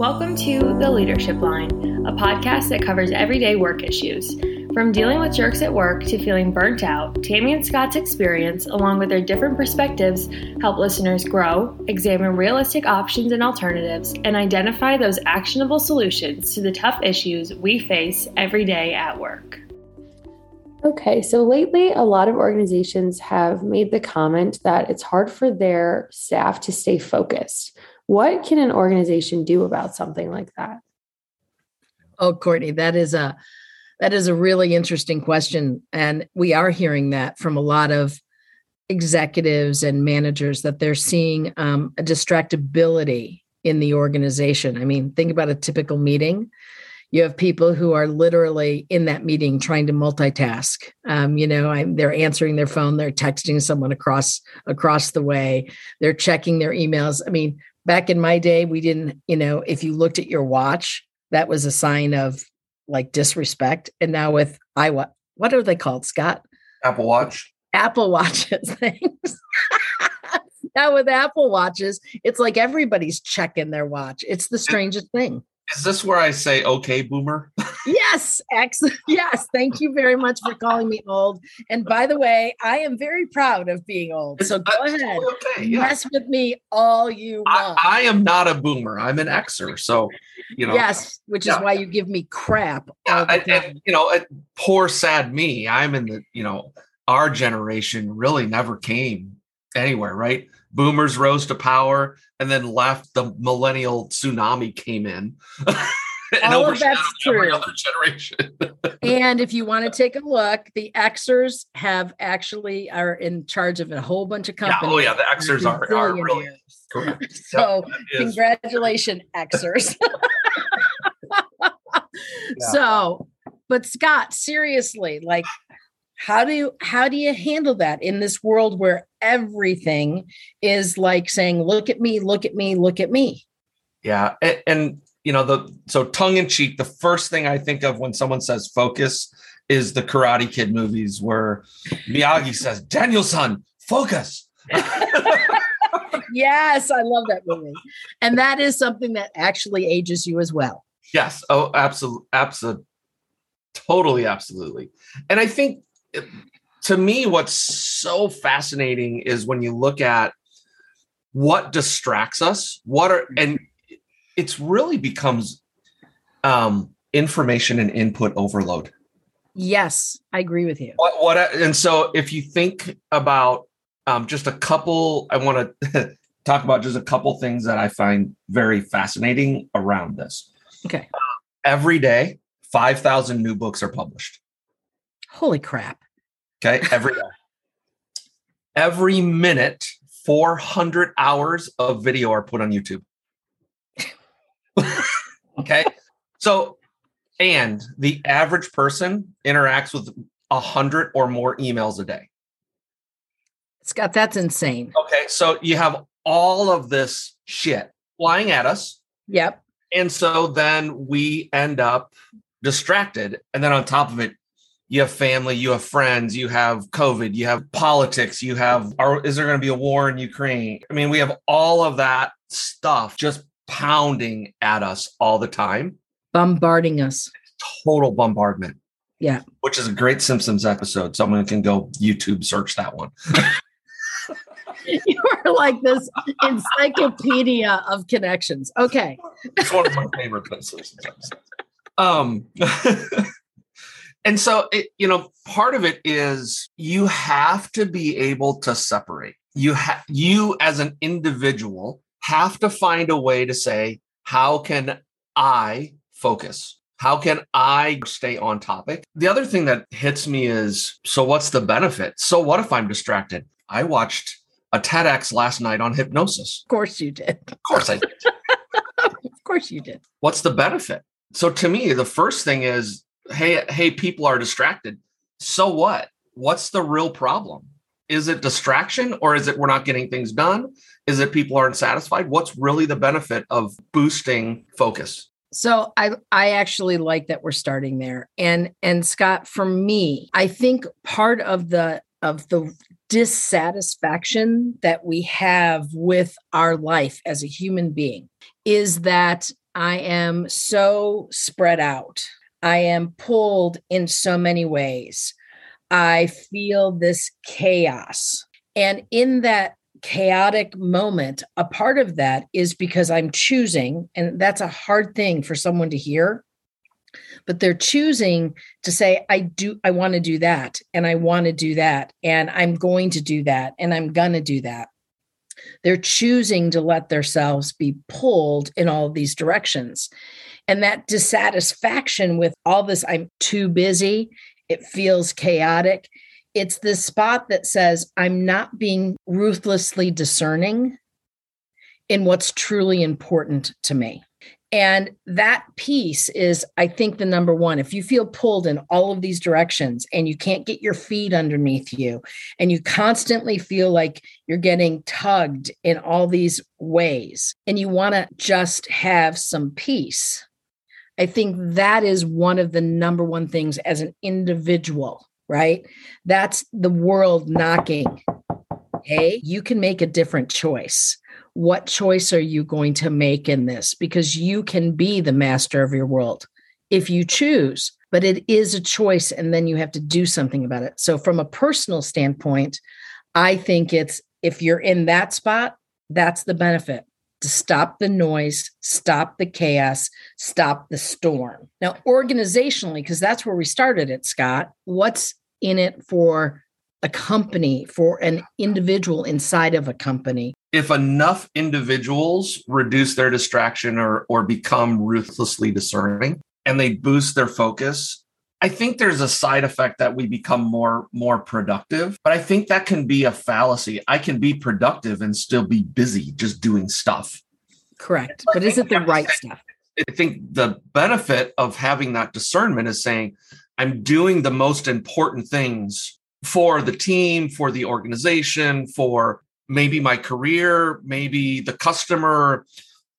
Welcome to The Leadership Line, a podcast that covers everyday work issues. From dealing with jerks at work to feeling burnt out, Tammy and Scott's experience, along with their different perspectives, help listeners grow, examine realistic options and alternatives, and identify those actionable solutions to the tough issues we face every day at work. Okay, so lately, a lot of organizations have made the comment that it's hard for their staff to stay focused. What can an organization do about something like that? Oh, Courtney, that is a that is a really interesting question, and we are hearing that from a lot of executives and managers that they're seeing um, a distractibility in the organization. I mean, think about a typical meeting. You have people who are literally in that meeting trying to multitask. Um, you know, I'm, they're answering their phone, they're texting someone across across the way, they're checking their emails. I mean, back in my day we didn't you know if you looked at your watch that was a sign of like disrespect. And now with i what what are they called scott? Apple watch. Apple watches things now with apple watches it's like everybody's checking their watch. It's the strangest thing is this where I say okay, boomer? yes, excellent. Yes, thank you very much for calling me old. And by the way, I am very proud of being old. So go ahead, okay, yeah. mess with me all you want. I, I, am not a boomer. I'm an Xer. So you know. Yes, which is yeah. why you give me crap. Yeah, and, and, you know, poor sad me. I'm in the you know our generation really never came anywhere, right? Boomers rose to power and then left the millennial tsunami came in and oh, All of that's true. generation. and if you want to take a look, the Xers have actually are in charge of a whole bunch of companies. Yeah, oh yeah, the Xers are, are really correct. So yep, congratulations, Xers. yeah. So, but Scott, seriously, like how do you how do you handle that in this world where everything is like saying look at me look at me look at me yeah and, and you know the so tongue in cheek the first thing i think of when someone says focus is the karate kid movies where miyagi says daniel-san focus. Yes i love that movie. And that is something that actually ages you as well. Yes. Oh absolutely absolutely totally absolutely. And i think to me, what's so fascinating is when you look at what distracts us, what are, and it's really becomes um, information and input overload. Yes, I agree with you. What, what and so if you think about um, just a couple, I want to talk about just a couple things that I find very fascinating around this. Okay. Every day, 5,000 new books are published. Holy crap. Okay. Every day. Every minute, 400 hours of video are put on YouTube. okay. So, and the average person interacts with a hundred or more emails a day. Scott, that's insane. Okay. So you have all of this shit flying at us. Yep. And so then we end up distracted. And then on top of it, you have family, you have friends, you have COVID, you have politics, you have, are, is there going to be a war in Ukraine? I mean, we have all of that stuff just pounding at us all the time, bombarding us. Total bombardment. Yeah. Which is a great Simpsons episode. Someone can go YouTube search that one. you are like this encyclopedia of connections. Okay. It's one of my favorite episodes. Um, and so, it, you know, part of it is you have to be able to separate. You have you as an individual have to find a way to say, how can I focus? How can I stay on topic? The other thing that hits me is so what's the benefit? So what if I'm distracted? I watched a TEDx last night on hypnosis. Of course you did. Of course I did. of course you did. What's the benefit? So to me, the first thing is hey, hey, people are distracted. So what? What's the real problem? Is it distraction or is it we're not getting things done? Is it people aren't satisfied? What's really the benefit of boosting focus? So I I actually like that we're starting there. And and Scott, for me, I think part of the of the dissatisfaction that we have with our life as a human being is that I am so spread out. I am pulled in so many ways. I feel this chaos. And in that chaotic moment, a part of that is because I'm choosing, and that's a hard thing for someone to hear, but they're choosing to say, I do, I want to do that, and I want to do that, and I'm going to do that, and I'm going to do that. They're choosing to let themselves be pulled in all these directions. And that dissatisfaction with all this, I'm too busy, it feels chaotic. It's this spot that says, I'm not being ruthlessly discerning in what's truly important to me. And that piece is, I think, the number one. If you feel pulled in all of these directions and you can't get your feet underneath you, and you constantly feel like you're getting tugged in all these ways, and you want to just have some peace, I think that is one of the number one things as an individual, right? That's the world knocking. Hey, you can make a different choice. What choice are you going to make in this? Because you can be the master of your world if you choose, but it is a choice and then you have to do something about it. So, from a personal standpoint, I think it's if you're in that spot, that's the benefit to stop the noise, stop the chaos, stop the storm. Now, organizationally, because that's where we started it, Scott, what's in it for a company, for an individual inside of a company? If enough individuals reduce their distraction or, or become ruthlessly discerning and they boost their focus, I think there's a side effect that we become more more productive, but I think that can be a fallacy. I can be productive and still be busy just doing stuff. Correct. But is it the right stuff? I think the benefit of having that discernment is saying I'm doing the most important things for the team, for the organization, for maybe my career, maybe the customer,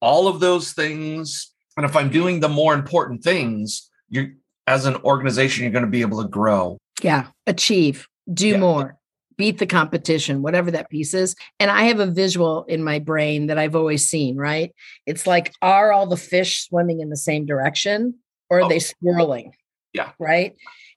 all of those things. And if I'm doing the more important things, you're as an organization, you're going to be able to grow. Yeah. Achieve, do yeah. more, beat the competition, whatever that piece is. And I have a visual in my brain that I've always seen, right? It's like, are all the fish swimming in the same direction or are oh. they swirling? Yeah. Right.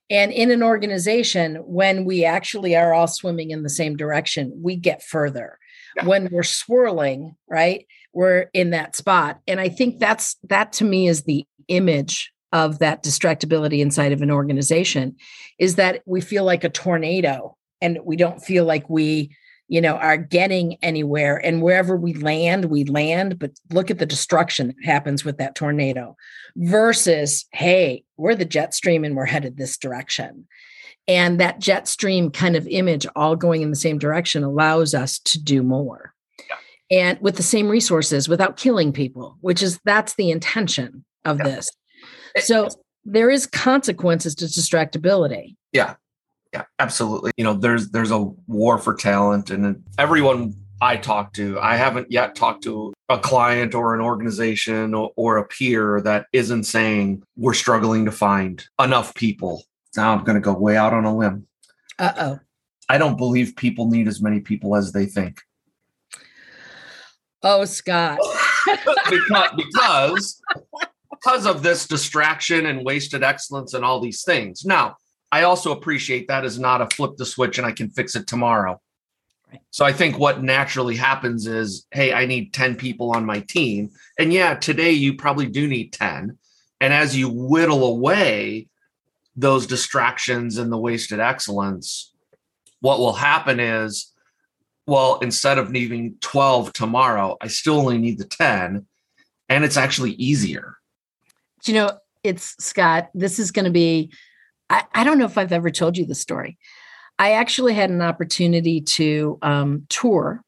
And in an organization, when we actually are all swimming in the same direction, we get further. Yeah. When we're swirling, right, we're in that spot. And I think that's that to me is the image of that distractibility inside of an organization is that we feel like a tornado and we don't feel like we you know are getting anywhere and wherever we land we land but look at the destruction that happens with that tornado versus hey we're the jet stream and we're headed this direction and that jet stream kind of image all going in the same direction allows us to do more yeah. and with the same resources without killing people which is that's the intention of yeah. this so there is consequences to distractibility. Yeah. Yeah, absolutely. You know, there's there's a war for talent and everyone I talk to, I haven't yet talked to a client or an organization or, or a peer that isn't saying we're struggling to find enough people. Now I'm going to go way out on a limb. Uh-oh. I don't believe people need as many people as they think. Oh, Scott. because, because because of this distraction and wasted excellence and all these things. Now, I also appreciate that is not a flip the switch and I can fix it tomorrow. Right. So I think what naturally happens is, hey, I need 10 people on my team. And yeah, today you probably do need 10. And as you whittle away those distractions and the wasted excellence, what will happen is, well, instead of needing 12 tomorrow, I still only need the 10. And it's actually easier you know, it's Scott, this is going to be, I, I, don't know if I've ever told you the story. I actually had an opportunity to um, tour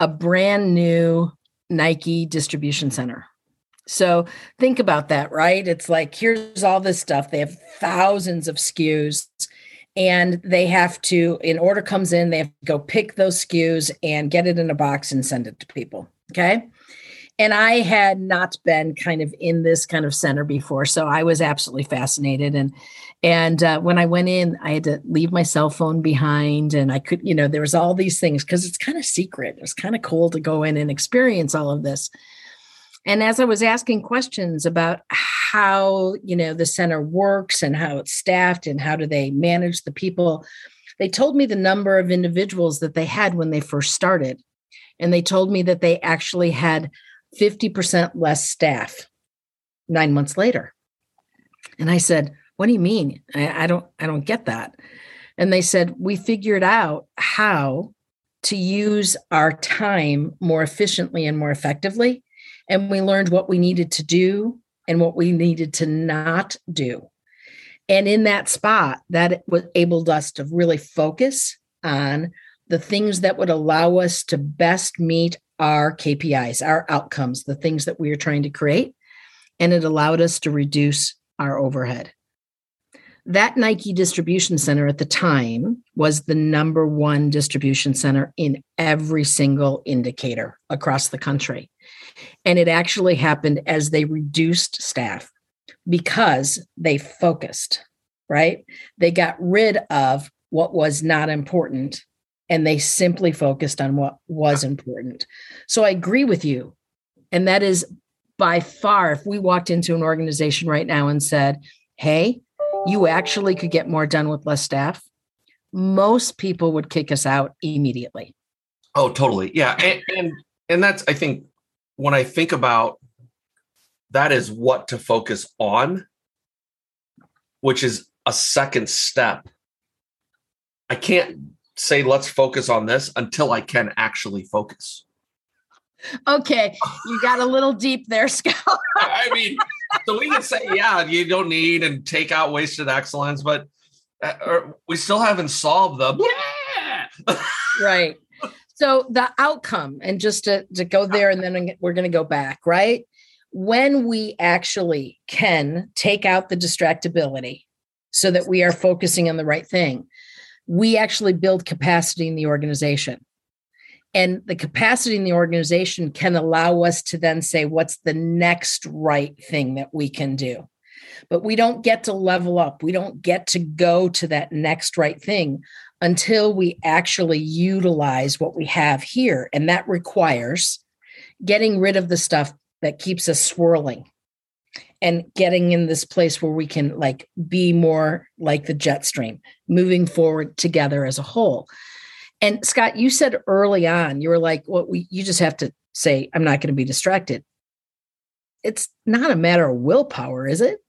a brand new Nike distribution center. So think about that, right? It's like, here's all this stuff. They have thousands of SKUs and they have to, in order comes in, they have to go pick those SKUs and get it in a box and send it to people. Okay and I had not been kind of in this kind of center before, so I was absolutely fascinated. And and uh, when I went in, I had to leave my cell phone behind, and I could, you know, there was all these things because it's kind of secret. It was kind of cool to go in and experience all of this. And as I was asking questions about how, you know, the center works and how it's staffed and how do they manage the people, they told me the number of individuals that they had when they first started. And they told me that they actually had 50% less staff nine months later. And I said, What do you mean? I, I don't I don't get that. And they said, We figured out how to use our time more efficiently and more effectively. And we learned what we needed to do and what we needed to not do. And in that spot, that was enabled us to really focus on the things that would allow us to best meet our KPIs, our outcomes, the things that we are trying to create. And it allowed us to reduce our overhead. That Nike distribution center at the time was the number one distribution center in every single indicator across the country. And it actually happened as they reduced staff because they focused, right? They got rid of what was not important and they simply focused on what was important. So I agree with you. And that is by far, if we walked into an organization right now and said, hey, you actually could get more done with less staff, most people would kick us out immediately. Oh, totally. Yeah. And, and, and that's, I think, when I think about that is what to focus on, which is a second step. I can't say let's focus on this until I can actually focus. Okay, you got a little deep there, Scott. I mean, so we can say, yeah, you don't need and take out wasted excellence, but uh, we still haven't solved the yeah. right. So the outcome, and just to, to go there, and then we're going to go back, right? When we actually can take out the distractibility so that we are focusing on the right thing, we actually build capacity in the organization. And the capacity in the organization can allow us to then say what's the next right thing that we can do? But we don't get to level up. We don't get to go to that next right thing until we actually utilize what we have here. And that requires getting rid of the stuff that keeps us swirling and getting in this place where we can like be more like the jet stream moving forward together as a whole and Scott, you said early on, you were like, well, we, you just have to say, I'm not going to be distracted. It's not a matter of willpower, is it?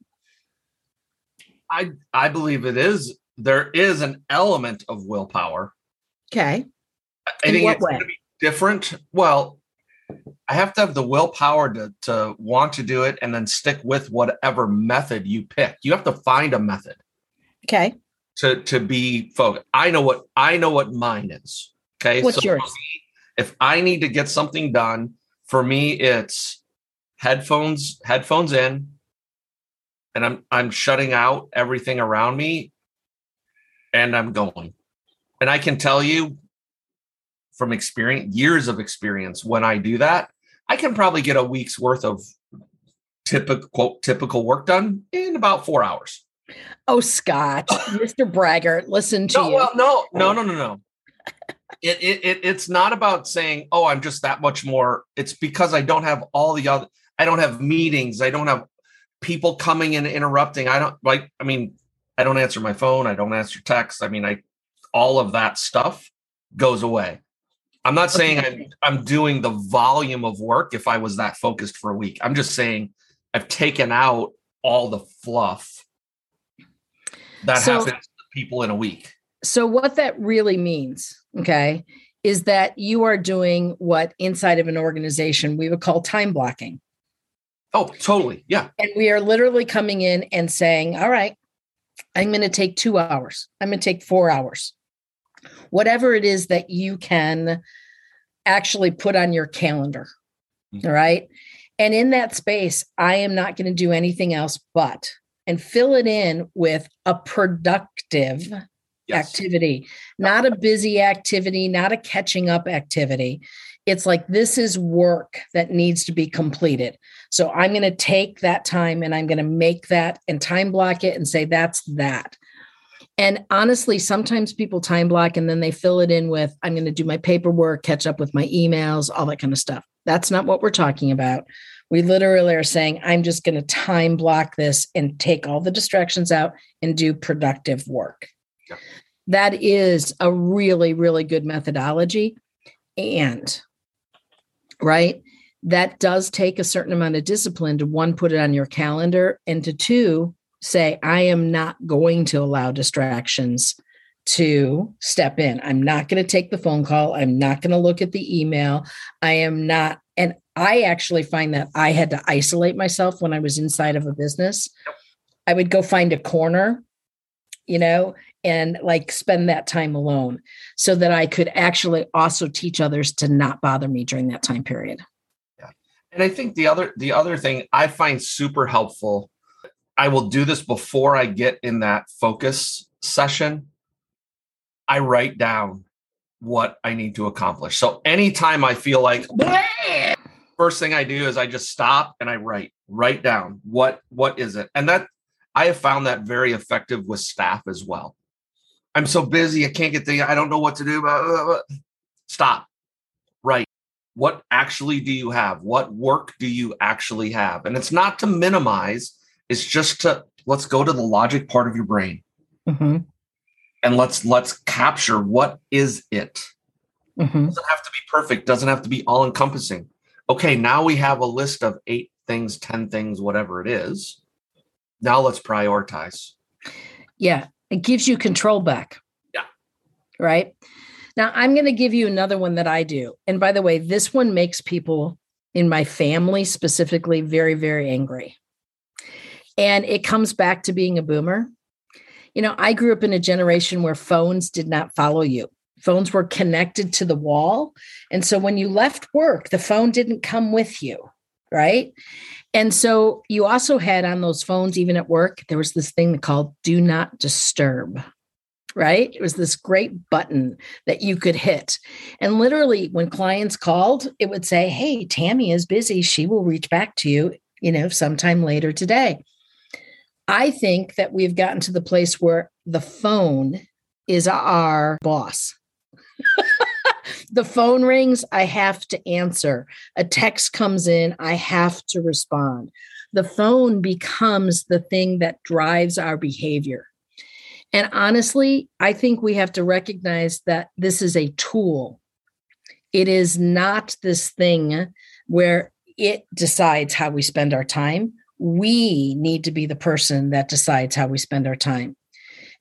I I believe it is. There is an element of willpower. Okay. I In think it's going to be different. Well, I have to have the willpower to to want to do it and then stick with whatever method you pick. You have to find a method. Okay to to be focused. I know what I know what mine is. Okay. What's so yours? If I need to get something done, for me it's headphones, headphones in, and I'm I'm shutting out everything around me and I'm going. And I can tell you from experience, years of experience, when I do that, I can probably get a week's worth of typical quote typical work done in about four hours. Oh, Scott, Mr. Braggart, listen to no, you. Well, no, no, no, no, no. It, it, it, it's not about saying, oh, I'm just that much more. It's because I don't have all the other, I don't have meetings. I don't have people coming and interrupting. I don't like, I mean, I don't answer my phone. I don't answer texts. I mean, I, all of that stuff goes away. I'm not saying I'm, I'm doing the volume of work if I was that focused for a week. I'm just saying I've taken out all the fluff that so, happens to people in a week. So, what that really means, okay, is that you are doing what inside of an organization we would call time blocking. Oh, totally. Yeah. And we are literally coming in and saying, all right, I'm going to take two hours, I'm going to take four hours, whatever it is that you can actually put on your calendar. Mm-hmm. All right. And in that space, I am not going to do anything else but and fill it in with a productive yes. activity, not a busy activity, not a catching up activity. It's like this is work that needs to be completed. So I'm going to take that time and I'm going to make that and time block it and say that's that. And honestly, sometimes people time block and then they fill it in with I'm going to do my paperwork, catch up with my emails, all that kind of stuff. That's not what we're talking about. We literally are saying, I'm just going to time block this and take all the distractions out and do productive work. Yeah. That is a really, really good methodology. And, right, that does take a certain amount of discipline to one, put it on your calendar, and to two, say, I am not going to allow distractions to step in. I'm not going to take the phone call. I'm not going to look at the email. I am not. And I actually find that I had to isolate myself when I was inside of a business. I would go find a corner, you know, and like spend that time alone so that I could actually also teach others to not bother me during that time period. Yeah. And I think the other the other thing I find super helpful I will do this before I get in that focus session I write down what I need to accomplish. So anytime I feel like first thing I do is I just stop and I write, write down what what is it? And that I have found that very effective with staff as well. I'm so busy, I can't get the I don't know what to do. Stop. Right. What actually do you have? What work do you actually have? And it's not to minimize, it's just to let's go to the logic part of your brain. Mm-hmm. And let's let's capture what is it. Mm-hmm. doesn't have to be perfect doesn't have to be all encompassing okay now we have a list of eight things 10 things whatever it is. Now let's prioritize. Yeah it gives you control back. Yeah. Right? Now i'm going to give you another one that i do. And by the way this one makes people in my family specifically very very angry and it comes back to being a boomer you know, I grew up in a generation where phones did not follow you. Phones were connected to the wall. And so when you left work, the phone didn't come with you, right? And so you also had on those phones, even at work, there was this thing called do not disturb, right? It was this great button that you could hit. And literally, when clients called, it would say, Hey, Tammy is busy. She will reach back to you, you know, sometime later today. I think that we've gotten to the place where the phone is our boss. the phone rings, I have to answer. A text comes in, I have to respond. The phone becomes the thing that drives our behavior. And honestly, I think we have to recognize that this is a tool. It is not this thing where it decides how we spend our time we need to be the person that decides how we spend our time.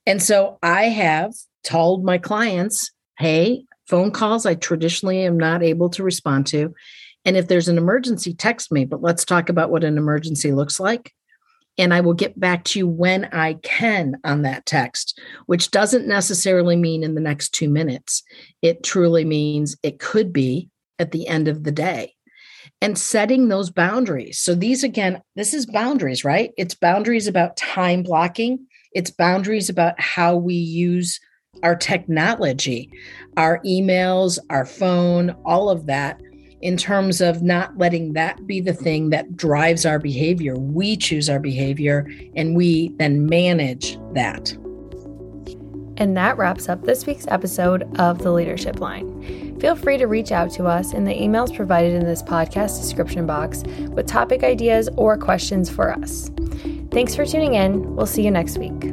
And so I have told my clients, hey, phone calls I traditionally am not able to respond to. And if there's an emergency, text me, but let's talk about what an emergency looks like. And I will get back to you when I can on that text, which doesn't necessarily mean in the next two minutes. It truly means it could be at the end of the day and setting those boundaries. So, these again, this is boundaries, right? It's boundaries about time blocking, it's boundaries about how we use our technology, our emails, our phone, all of that, in terms of not letting that be the thing that drives our behavior. We choose our behavior and we then manage that. And that wraps up this week's episode of The Leadership Line. Feel free to reach out to us in the emails provided in this podcast description box with topic ideas or questions for us. Thanks for tuning in. We'll see you next week.